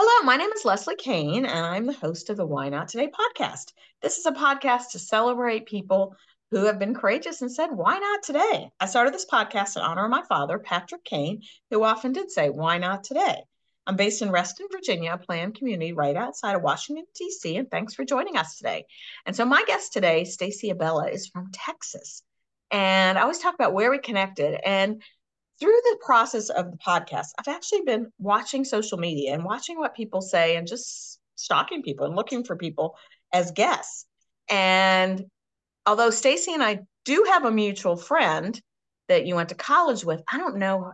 Hello, my name is Leslie Kane, and I'm the host of the Why Not Today podcast. This is a podcast to celebrate people who have been courageous and said, Why not today? I started this podcast in honor of my father, Patrick Kane, who often did say, Why not today? I'm based in Reston, Virginia, a planned community right outside of Washington, D.C., and thanks for joining us today. And so, my guest today, Stacey Abella, is from Texas. And I always talk about where we connected. And through the process of the podcast, I've actually been watching social media and watching what people say and just stalking people and looking for people as guests. And although Stacey and I do have a mutual friend that you went to college with, I don't know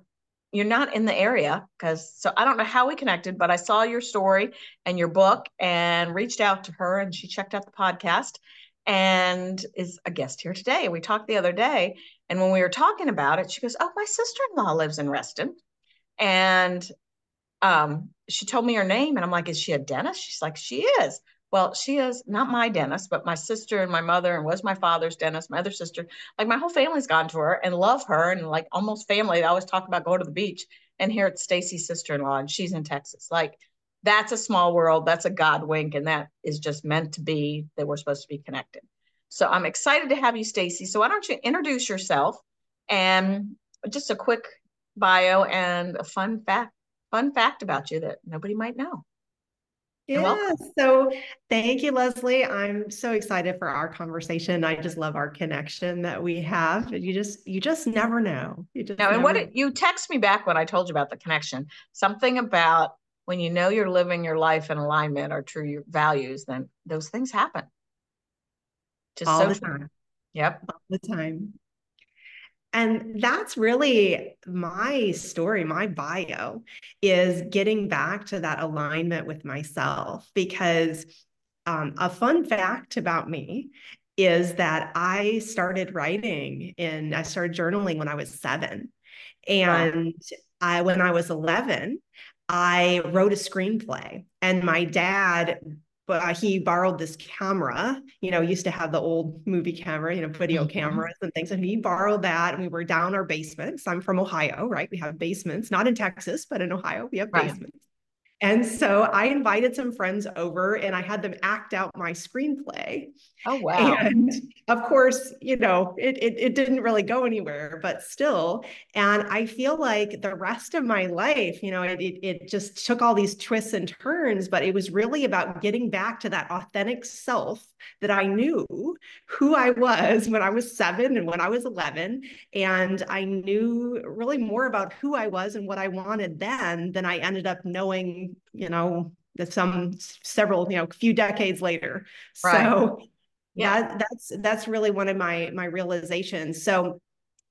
you're not in the area because so I don't know how we connected, but I saw your story and your book and reached out to her and she checked out the podcast and is a guest here today. We talked the other day and when we were talking about it, she goes, Oh, my sister in law lives in Reston. And um, she told me her name. And I'm like, Is she a dentist? She's like, She is. Well, she is not my dentist, but my sister and my mother, and was my father's dentist, my other sister. Like my whole family's gone to her and love her, and like almost family. They always talk about going to the beach. And here it's Stacey's sister in law, and she's in Texas. Like that's a small world. That's a God wink, and that is just meant to be that we're supposed to be connected. So I'm excited to have you, Stacey. So why don't you introduce yourself and just a quick bio and a fun fact, fun fact about you that nobody might know. Yeah. So thank you, Leslie. I'm so excited for our conversation. I just love our connection that we have. You just you just never know. You just no, and what it, you text me back when I told you about the connection, something about when you know you're living your life in alignment or true your values, then those things happen. Just all so the time. Yep. All the time. And that's really my story, my bio is getting back to that alignment with myself. Because um, a fun fact about me is that I started writing and I started journaling when I was seven. And wow. I, when I was 11, I wrote a screenplay, and my dad but uh, he borrowed this camera you know used to have the old movie camera you know video mm-hmm. cameras and things and he borrowed that and we were down our basements i'm from ohio right we have basements not in texas but in ohio we have right. basements and so I invited some friends over and I had them act out my screenplay. Oh, wow. And of course, you know, it, it, it, didn't really go anywhere, but still. And I feel like the rest of my life, you know, it, it, it just took all these twists and turns, but it was really about getting back to that authentic self that I knew who I was when I was seven and when I was 11. And I knew really more about who I was and what I wanted then than I ended up knowing, you know, some several, you know, few decades later. Right. So yeah, that, that's that's really one of my my realizations. So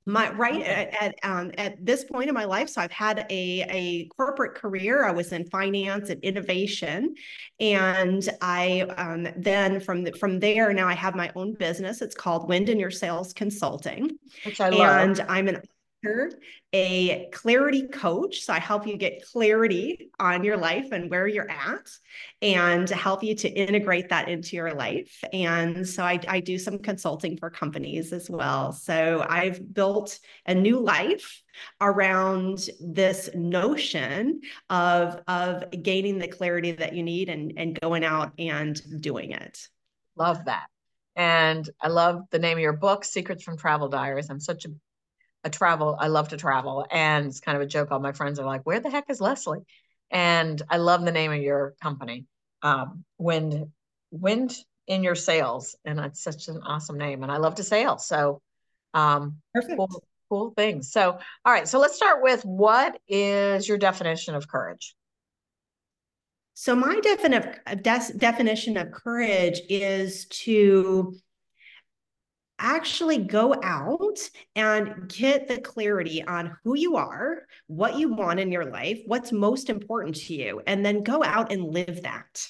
my right at at, um, at this point in my life so i've had a, a corporate career i was in finance and innovation and i um, then from the, from there now i have my own business it's called wind in your sails consulting which i love and i'm an a clarity coach. So I help you get clarity on your life and where you're at and help you to integrate that into your life. And so I, I do some consulting for companies as well. So I've built a new life around this notion of, of gaining the clarity that you need and, and going out and doing it. Love that. And I love the name of your book, Secrets from Travel Diaries. I'm such a a travel. I love to travel, and it's kind of a joke. All my friends are like, "Where the heck is Leslie?" And I love the name of your company, um, Wind Wind in Your Sails, and it's such an awesome name. And I love to sail, so um, Perfect. cool, cool things. So, all right, so let's start with what is your definition of courage? So my defini- definition of courage is to actually go out and get the clarity on who you are, what you want in your life, what's most important to you, and then go out and live that.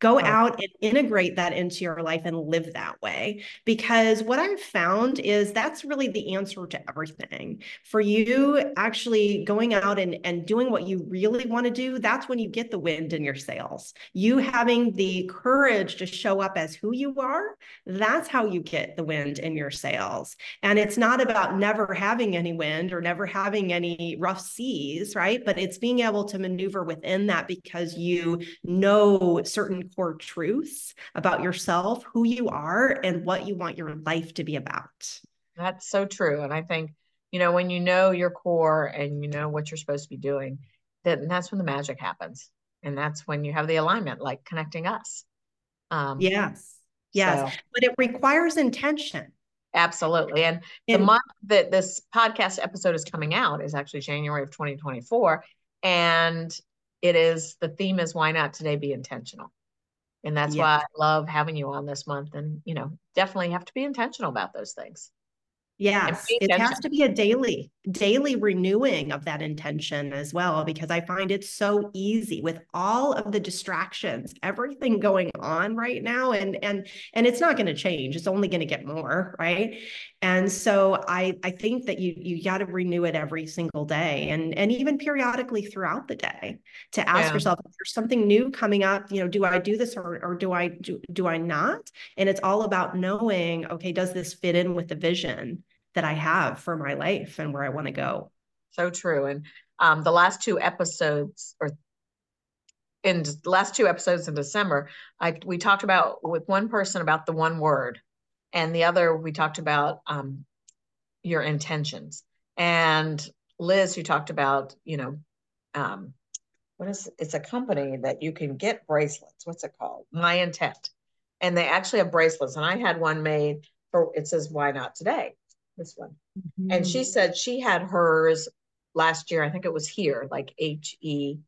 Go out and integrate that into your life and live that way. Because what I've found is that's really the answer to everything. For you actually going out and, and doing what you really want to do, that's when you get the wind in your sails. You having the courage to show up as who you are, that's how you get the wind in your sails. And it's not about never having any wind or never having any rough seas, right? But it's being able to maneuver within that because you know certain core truths about yourself, who you are, and what you want your life to be about. That's so true. And I think, you know, when you know your core and you know what you're supposed to be doing, then that's when the magic happens. And that's when you have the alignment, like connecting us. Um, yes. Yes. So. But it requires intention. Absolutely. And, and the month that this podcast episode is coming out is actually January of 2024. And it is the theme is why not today be intentional and that's yeah. why i love having you on this month and you know definitely have to be intentional about those things Yes, it has to be a daily, daily renewing of that intention as well, because I find it so easy with all of the distractions, everything going on right now, and and and it's not going to change. It's only going to get more, right? And so I I think that you you got to renew it every single day, and and even periodically throughout the day to ask yeah. yourself, if there's something new coming up, you know, do I do this or or do I do do I not? And it's all about knowing, okay, does this fit in with the vision? That I have for my life and where I want to go. So true. And um, the last two episodes, or in the last two episodes in December, I we talked about with one person about the one word, and the other we talked about um, your intentions. And Liz, who talked about, you know, um, what is it's a company that you can get bracelets. What's it called? My Intent, and they actually have bracelets. And I had one made for it says "Why not today." This one. Mm-hmm. And she mm-hmm. said she had hers last year. I think it was here, like H E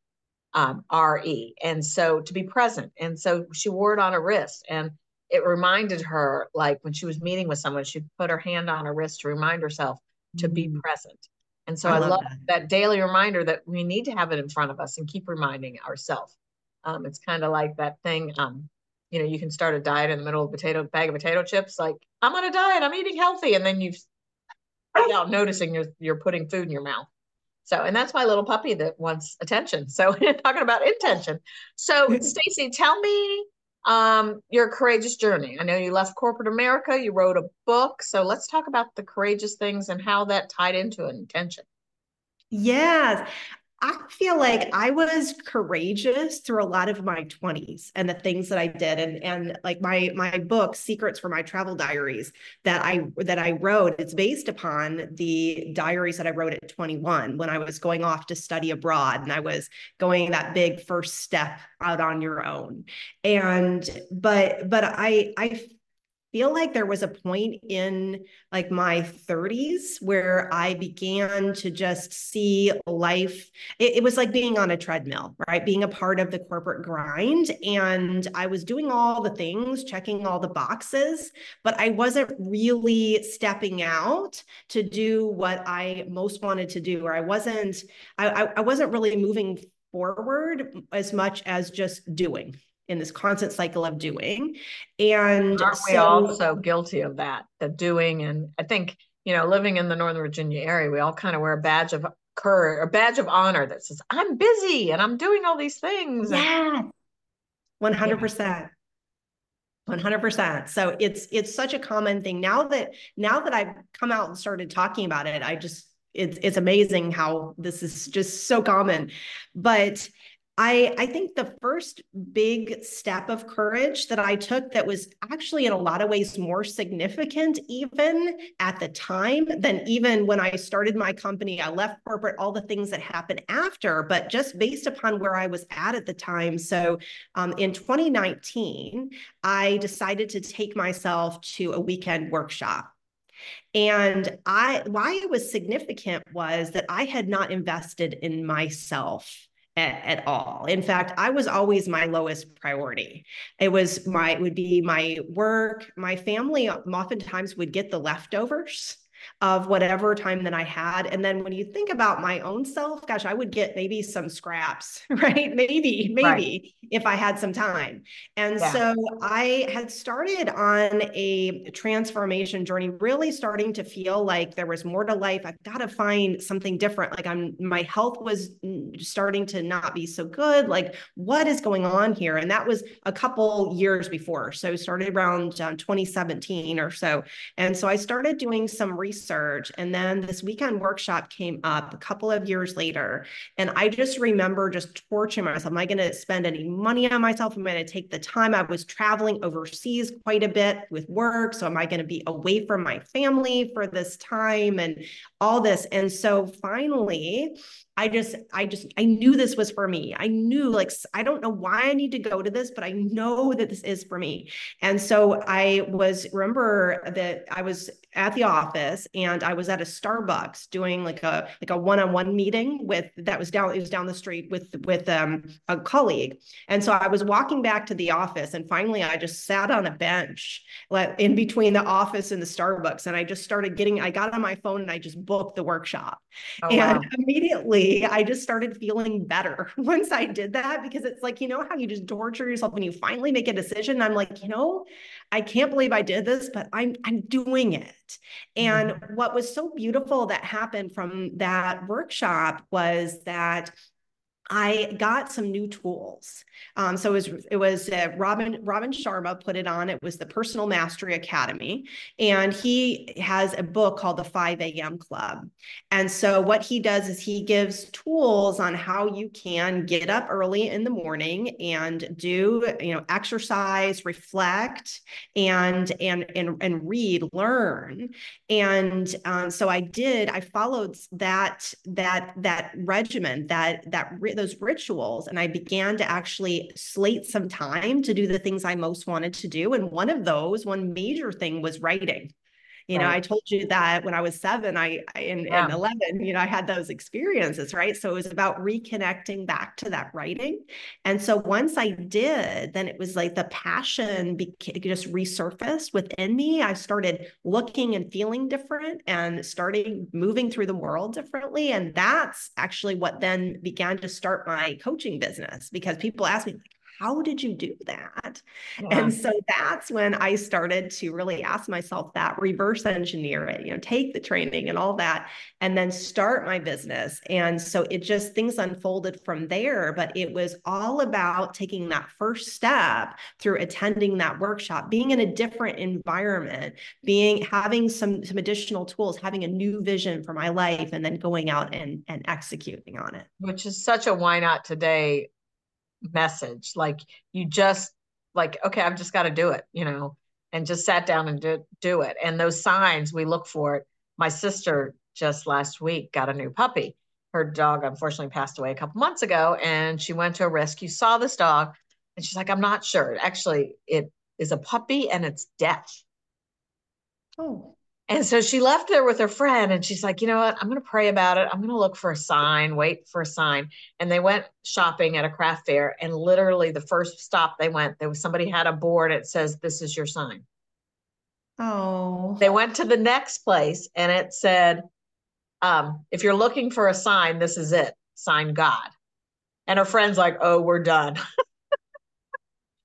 um, R E. And so to be present. And so she wore it on her wrist. And it reminded her, like when she was meeting with someone, she put her hand on her wrist to remind herself to be mm-hmm. present. And so I, I love, love that. that. daily reminder that we need to have it in front of us and keep reminding ourselves. Um, it's kind of like that thing. Um, you know, you can start a diet in the middle of a potato bag of potato chips. Like I'm on a diet, I'm eating healthy, and then you've without noticing you're you're putting food in your mouth. So, and that's my little puppy that wants attention. So, talking about intention. So, Stacey, tell me um, your courageous journey. I know you left corporate America, you wrote a book. So, let's talk about the courageous things and how that tied into an intention. Yes. I feel like I was courageous through a lot of my 20s and the things that I did and and like my my book Secrets for My Travel Diaries that I that I wrote it's based upon the diaries that I wrote at 21 when I was going off to study abroad and I was going that big first step out on your own. And but but I I feel like there was a point in like my 30s where I began to just see life. It, it, was like being on a treadmill, right? Being a part of the corporate grind. And I was doing all the things, checking all the boxes, but I wasn't really stepping out to do what I most wanted to do, or I wasn't, I, I, I wasn't really moving forward as much as just doing in this constant cycle of doing. And aren't so, we also guilty of that, the doing? And I think, you know, living in the Northern Virginia area, we all kind of wear a badge of courage, a badge of honor that says, I'm busy and I'm doing all these things. Yeah. 100%. 100%. So it's it's such a common thing now that now that I've come out and started talking about it, I just it's it's amazing how this is just so common. But I, I think the first big step of courage that I took that was actually in a lot of ways more significant even at the time than even when I started my company. I left corporate, all the things that happened after, but just based upon where I was at at the time. So um, in 2019, I decided to take myself to a weekend workshop. And I why it was significant was that I had not invested in myself at, all. In fact, I was always my lowest priority. It was my, it would be my work, my family oftentimes would get the leftovers of whatever time that I had. And then when you think about my own self, gosh, I would get maybe some scraps, right? Maybe, maybe right. if I had some time. And yeah. so I had started on a transformation journey, really starting to feel like there was more to life. I've got to find something different. Like I'm, my health was starting to not be so good. Like, what is going on here? And that was a couple years before. So started around um, 2017 or so. And so I started doing some research. And then this weekend workshop came up a couple of years later. And I just remember just torturing myself. Am I going to spend any money on myself? Am I going to take the time? I was traveling overseas quite a bit with work. So am I going to be away from my family for this time and all this? And so finally, I just, I just, I knew this was for me. I knew like, I don't know why I need to go to this, but I know that this is for me. And so I was, remember that I was at the office and I was at a Starbucks doing like a, like a one-on-one meeting with, that was down, it was down the street with, with um, a colleague. And so I was walking back to the office and finally I just sat on a bench like in between the office and the Starbucks. And I just started getting, I got on my phone and I just booked the workshop. Oh, and wow. immediately I just started feeling better once I did that because it's like, you know, how you just torture yourself when you finally make a decision. I'm like, you know, I can't believe I did this, but I'm I'm doing it. And mm-hmm. what was so beautiful that happened from that workshop was that I got some new tools. Um, so it was it was uh, Robin Robin Sharma put it on. It was the Personal Mastery Academy, and he has a book called the 5 a.m. Club. And so what he does is he gives tools on how you can get up early in the morning and do you know exercise, reflect, and and and and read, learn. And um, so I did. I followed that that that regimen that that those rituals and I began to actually slate some time to do the things I most wanted to do. And one of those, one major thing was writing. You know, I told you that when I was seven, I, I in, yeah. in 11, you know, I had those experiences, right? So it was about reconnecting back to that writing. And so once I did, then it was like the passion beca- just resurfaced within me. I started looking and feeling different and starting moving through the world differently. And that's actually what then began to start my coaching business because people ask me, how did you do that? And so that's when I started to really ask myself that, reverse engineer it, you know, take the training and all that, and then start my business. And so it just things unfolded from there. But it was all about taking that first step through attending that workshop, being in a different environment, being having some some additional tools, having a new vision for my life, and then going out and and executing on it. Which is such a why not today message. Like you just like, okay, I've just got to do it, you know, and just sat down and do, do it. And those signs we look for it. My sister just last week got a new puppy. Her dog unfortunately passed away a couple months ago, and she went to a rescue, saw this dog, and she's like, I'm not sure. Actually, it is a puppy and it's deaf. Oh. And so she left there with her friend and she's like, you know what? I'm going to pray about it. I'm going to look for a sign, wait for a sign. And they went shopping at a craft fair. And literally, the first stop they went, there was somebody had a board. It says, This is your sign. Oh. They went to the next place and it said, um, If you're looking for a sign, this is it. Sign God. And her friend's like, Oh, we're done.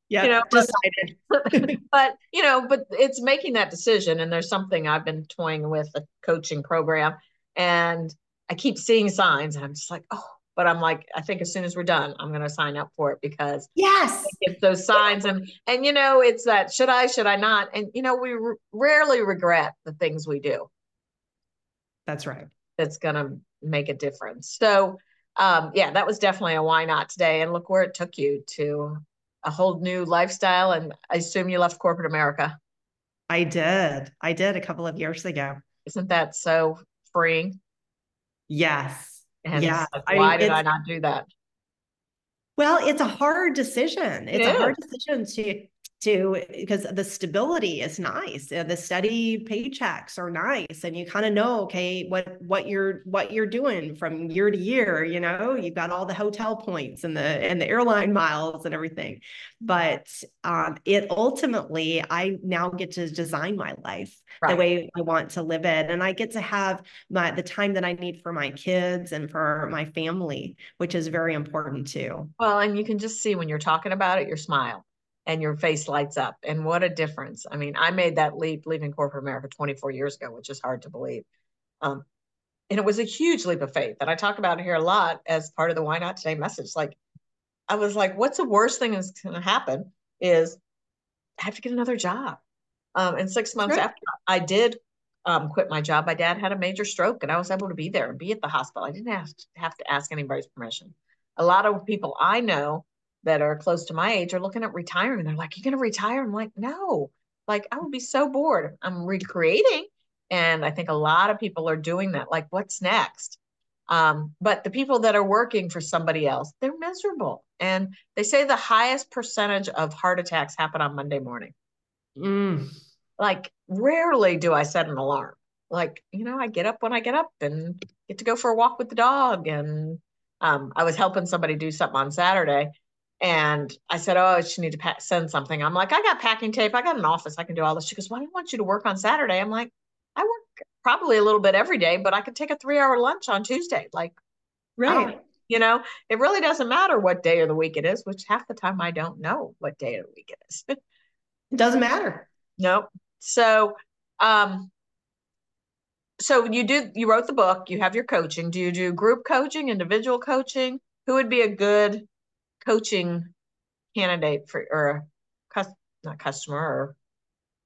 yeah you know decided. but, but you know but it's making that decision and there's something i've been toying with a coaching program and i keep seeing signs and i'm just like oh but i'm like i think as soon as we're done i'm going to sign up for it because yes. It's those signs and and you know it's that should i should i not? And you know we r- rarely regret the things we do. That's right. That's going to make a difference. So um yeah that was definitely a why not today and look where it took you to a whole new lifestyle. And I assume you left corporate America. I did. I did a couple of years ago. Isn't that so freeing? Yes. And yeah. Like, why I, did I not do that? Well, it's a hard decision. It's it a hard decision to to because the stability is nice the steady paychecks are nice and you kind of know okay what what you're what you're doing from year to year you know? You've got all the hotel points and the and the airline miles and everything. But um, it ultimately i now get to design my life right. the way i want to live it and i get to have my the time that i need for my kids and for my family which is very important too. Well and you can just see when you're talking about it your smile and your face lights up. And what a difference. I mean, I made that leap leaving corporate America 24 years ago, which is hard to believe. Um, and it was a huge leap of faith that I talk about here a lot as part of the Why Not Today message. Like, I was like, what's the worst thing that's going to happen is I have to get another job. Um, and six months right. after I did um, quit my job, my dad had a major stroke and I was able to be there and be at the hospital. I didn't have to, have to ask anybody's permission. A lot of people I know that are close to my age are looking at retiring. They're like, "You are gonna retire?" I'm like, "No." Like I would be so bored. I'm recreating, and I think a lot of people are doing that. Like, what's next? Um, but the people that are working for somebody else, they're miserable. And they say the highest percentage of heart attacks happen on Monday morning. Mm. Like, rarely do I set an alarm. Like, you know, I get up when I get up and get to go for a walk with the dog. And um, I was helping somebody do something on Saturday and I said, Oh, she need to pack, send something. I'm like, I got packing tape. I got an office. I can do all this. She goes, Well, I want you to work on Saturday. I'm like, I work probably a little bit every day, but I could take a three hour lunch on Tuesday. Like, right. You know, it really doesn't matter what day of the week it is, which half the time I don't know what day of the week it is. it doesn't matter. Nope. So, um, so you do you wrote the book you have your coaching do you do group coaching individual coaching who would be a good coaching candidate for or cus not customer or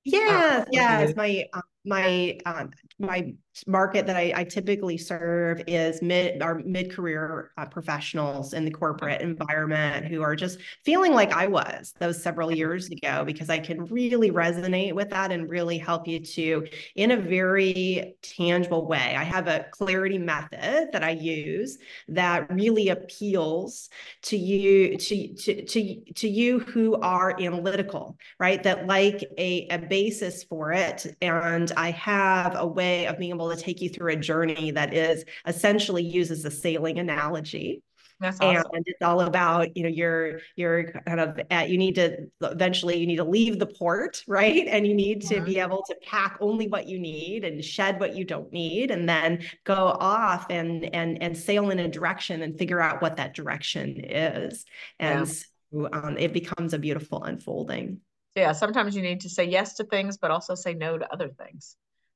yeah yeah it's my um, my um, my market that I, I, typically serve is mid our mid career uh, professionals in the corporate environment who are just feeling like I was those several years ago because I can really resonate with that and really help you to in a very tangible way. I have a clarity method that I use that really appeals to you to to to, to you who are analytical, right? That like a, a basis for it and I have a way of being able to take you through a journey that is essentially uses a sailing analogy. That's awesome. And it's all about, you know, you're you're kind of at, you need to eventually you need to leave the port, right? And you need to mm-hmm. be able to pack only what you need and shed what you don't need, and then go off and and and sail in a direction and figure out what that direction is. And yeah. so, um, it becomes a beautiful unfolding. Yeah, sometimes you need to say yes to things, but also say no to other things.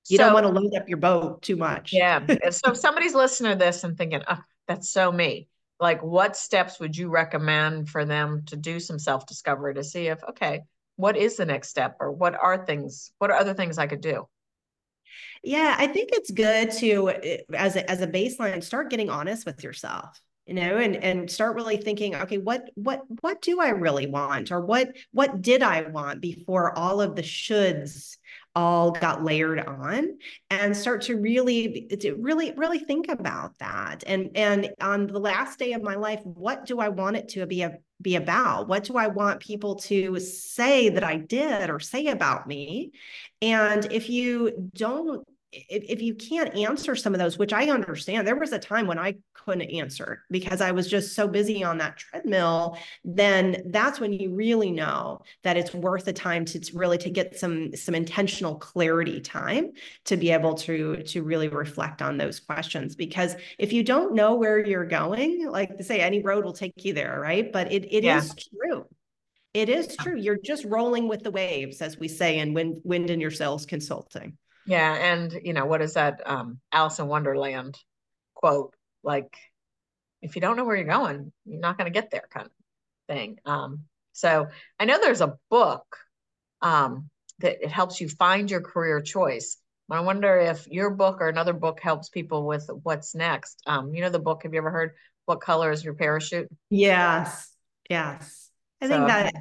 You so, don't want to load up your boat too much. Yeah. so if somebody's listening to this and thinking, oh, that's so me, like what steps would you recommend for them to do some self-discovery to see if, okay, what is the next step or what are things, what are other things I could do? Yeah, I think it's good to eh, as a, as a baseline start getting honest with yourself you know and and start really thinking okay what what what do i really want? Or what what did i want before all of the shoulds all got layered on? And start to really to really really think about that. And and on the last day of my life what do i want it to be a, be about? What do i want people to say that i did or say about me? And if you don't if, if you can't answer some of those, which I understand, there was a time when I couldn't answer because I was just so busy on that treadmill, then that's when you really know that it's worth the time to, to really to get some some intentional clarity time to be able to to really reflect on those questions. Because if you don't know where you're going, like to say any road will take you there, right? But it it yeah. is true. It is true. You're just rolling with the waves, as we say in Wind, Wind in Your Sails Consulting. Yeah, and you know what is that um, Alice in Wonderland quote? Like, if you don't know where you're going, you're not going to get there, kind of thing. Um, so I know there's a book um, that it helps you find your career choice. I wonder if your book or another book helps people with what's next. Um, you know the book. Have you ever heard "What Color Is Your Parachute"? Yes, yes. I so, think that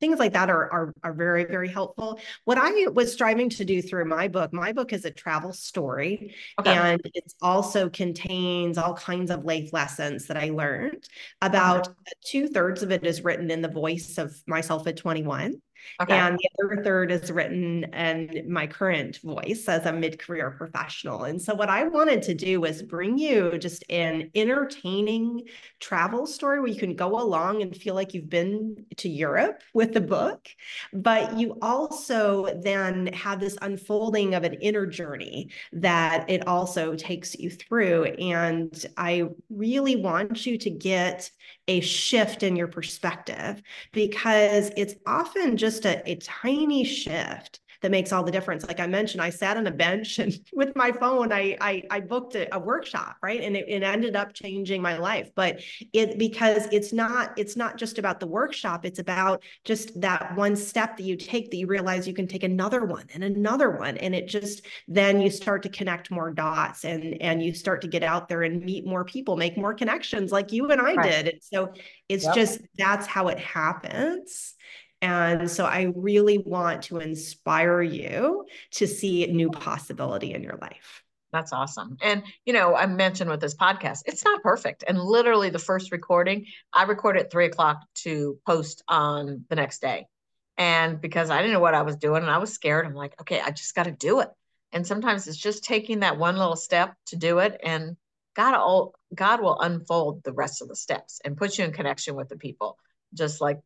things like that are, are, are very very helpful. What i was striving to do through my book my book is a travel story okay. and it also contains all kinds of life lessons that i learned. Uh-huh. About two-thirds of it is written in the voice of myself at 21 Okay. And the other third is written in my current voice as a mid career professional. And so, what I wanted to do was bring you just an entertaining travel story where you can go along and feel like you've been to Europe with the book, but you also then have this unfolding of an inner journey that it also takes you through. And I really want you to get a shift in your perspective because it's often just a, a tiny shift that makes all the difference. Like I mentioned, I sat on a bench and with my phone, I I, I booked a, a, workshop, right? And it, it ended up changing my life. But it because it's not it's not just about the workshop, it's about just that one step that you take that you realize you can take another one and another one. And it just then you start to connect more dots and and you start to get out there and meet more people, make more connections like you and I right. did. And so it's yep. just that's how it happens. And so I really want to inspire you to see new possibility in your life. That's awesome. And, you know, I mentioned with this podcast, it's not perfect. And literally the first recording, I recorded at three o'clock to post on the next day. And because I didn't know what I was doing and I was scared, I'm like, okay, I just got to do it. And sometimes it's just taking that one little step to do it. And God, all, God will unfold the rest of the steps and put you in connection with the people, just like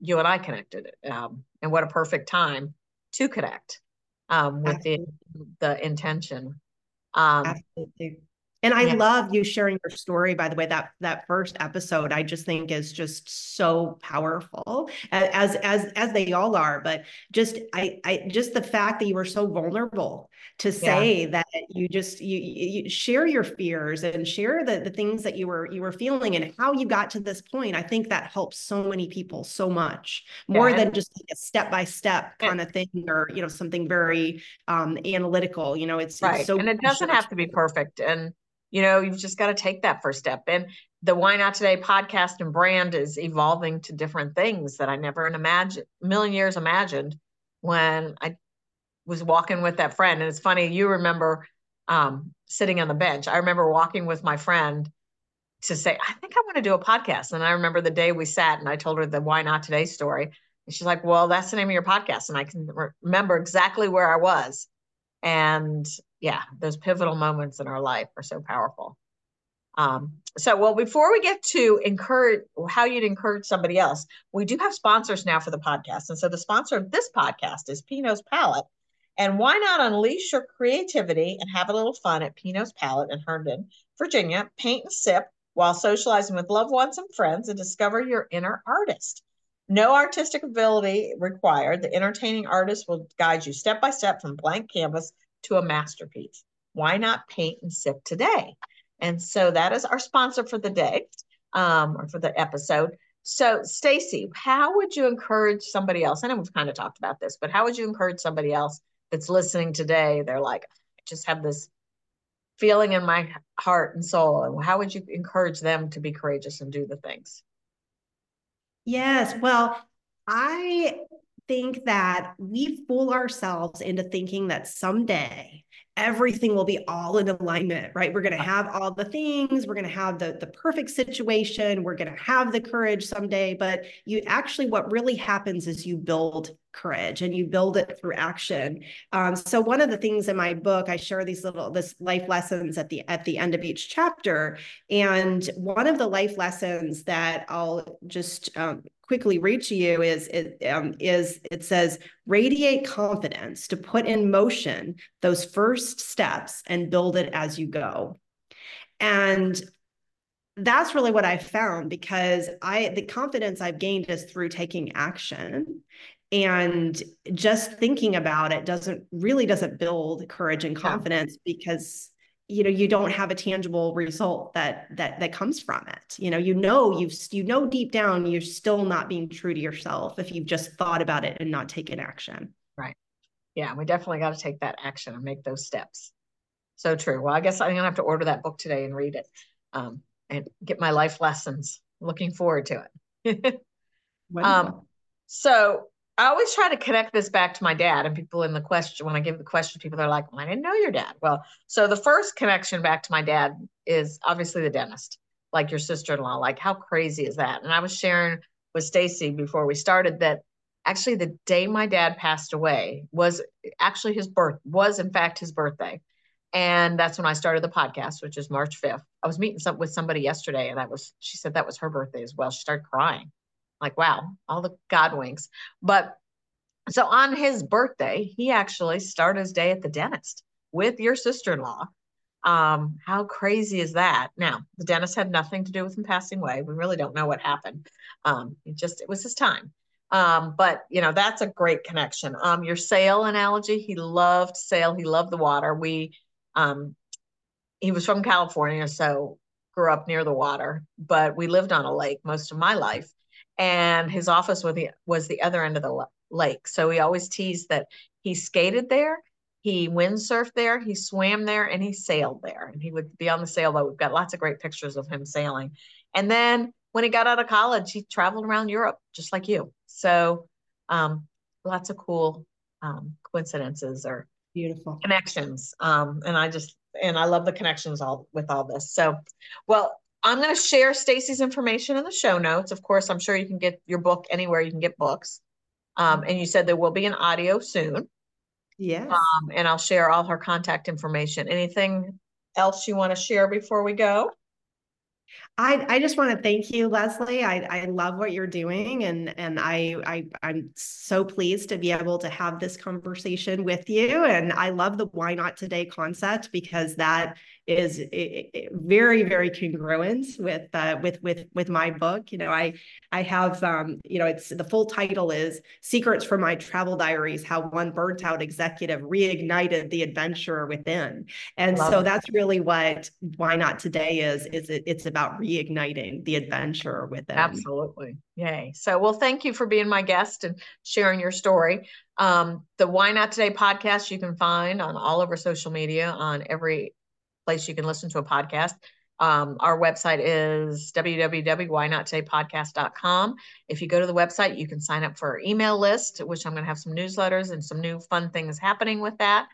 you and I connected. Um, and what a perfect time to connect um, with the, the intention. Um, Absolutely. And I yeah. love you sharing your story. By the way, that that first episode, I just think is just so powerful, as as as they all are. But just I I just the fact that you were so vulnerable to say yeah. that you just you, you share your fears and share the the things that you were you were feeling and how you got to this point. I think that helps so many people so much more yeah. than just like a step by step kind of thing or you know something very um analytical. You know, it's, right. It's so and it doesn't have to be perfect and you know you've just got to take that first step and the why not today podcast and brand is evolving to different things that i never in imagine million years imagined when i was walking with that friend and it's funny you remember um, sitting on the bench i remember walking with my friend to say i think i want to do a podcast and i remember the day we sat and i told her the why not today story and she's like well that's the name of your podcast and i can re- remember exactly where i was and yeah, those pivotal moments in our life are so powerful. Um, so, well, before we get to encourage how you'd encourage somebody else, we do have sponsors now for the podcast. And so the sponsor of this podcast is Pinot's Palette. And why not unleash your creativity and have a little fun at Pinot's Palette in Herndon, Virginia? Paint and sip while socializing with loved ones and friends and discover your inner artist. No artistic ability required. The entertaining artist will guide you step by step from blank canvas to a masterpiece. Why not paint and sip today? And so that is our sponsor for the day um, or for the episode. So, Stacey, how would you encourage somebody else? I know we've kind of talked about this, but how would you encourage somebody else that's listening today? They're like, I just have this feeling in my heart and soul. And how would you encourage them to be courageous and do the things? Yes. Well, I think that we fool ourselves into thinking that someday everything will be all in alignment, right? We're going to have all the things, we're going to have the the perfect situation, we're going to have the courage someday, but you actually what really happens is you build courage and you build it through action. Um, so one of the things in my book, I share these little this life lessons at the at the end of each chapter, and one of the life lessons that I'll just um, quickly read to you is it um, is it says radiate confidence to put in motion those first steps and build it as you go, and that's really what I found because I the confidence I've gained is through taking action and just thinking about it doesn't really doesn't build courage and confidence yeah. because you know you don't have a tangible result that that that comes from it. You know you know you've you know deep down you're still not being true to yourself if you've just thought about it and not taken action. Right. Yeah we definitely got to take that action and make those steps. So true. Well i guess i'm gonna have to order that book today and read it um, and get my life lessons. Looking forward to it. Um, so I always try to connect this back to my dad and people in the question when I give the question, people are like, well, I didn't know your dad. Well, so the first connection back to my dad is obviously the dentist, like your sister-in-law. Like, how crazy is that? And I was sharing with Stacey before we started that actually the day my dad passed away was actually his birth was in fact his birthday and that's when i started the podcast which is march 5th i was meeting some, with somebody yesterday and that was she said that was her birthday as well she started crying like wow all the god winks but so on his birthday he actually started his day at the dentist with your sister-in-law um, how crazy is that? Now, the dentist had nothing to do with him passing away. We really don't know what happened. Um, it just it was his time. Um, but you know, that's a great connection. Um, your sail analogy, he loved sail, he loved the water. We um he was from California, so grew up near the water, but we lived on a lake most of my life. And his office was the was the other end of the lake. So he always teased that he skated there, he windsurfed there, he swam there, and he sailed there. And he would be on the sailboat. We've got lots of great pictures of him sailing. And then when he got out of college, he traveled around Europe just like you. So um, lots of cool um, coincidences or beautiful connections. Um, and I just and I love the connections all with all this. So, well, I'm going to share Stacey's information in the show notes. Of course, I'm sure you can get your book anywhere you can get books. Um, and you said there will be an audio soon. Yes. Um, and I'll share all her contact information. Anything else you want to share before we go? I, I just want to thank you, Leslie. I, I love what you're doing, and and I, I I'm so pleased to be able to have this conversation with you. And I love the why not today concept because that is very very congruent with uh, with with with my book. You know, I I have um, you know it's the full title is Secrets from My Travel Diaries: How One Burnt Out Executive Reignited the Adventurer Within. And love so it. that's really what why not today is is it, it's about reigniting the adventure within. Absolutely. Yay. So, well, thank you for being my guest and sharing your story. Um, the Why Not Today podcast you can find on all over social media, on every place you can listen to a podcast. Um, our website is www.whynottodaypodcast.com. If you go to the website, you can sign up for our email list, which I'm going to have some newsletters and some new fun things happening with that.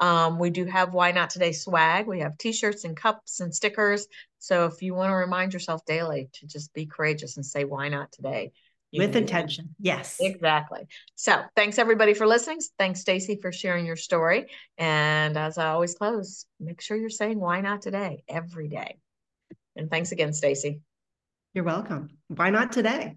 Um, we do have Why Not Today swag. We have t shirts and cups and stickers. So if you want to remind yourself daily to just be courageous and say, Why not today? With intention. Yes. Exactly. So thanks everybody for listening. Thanks, Stacey, for sharing your story. And as I always close, make sure you're saying, Why not today? every day. And thanks again, Stacey. You're welcome. Why not today?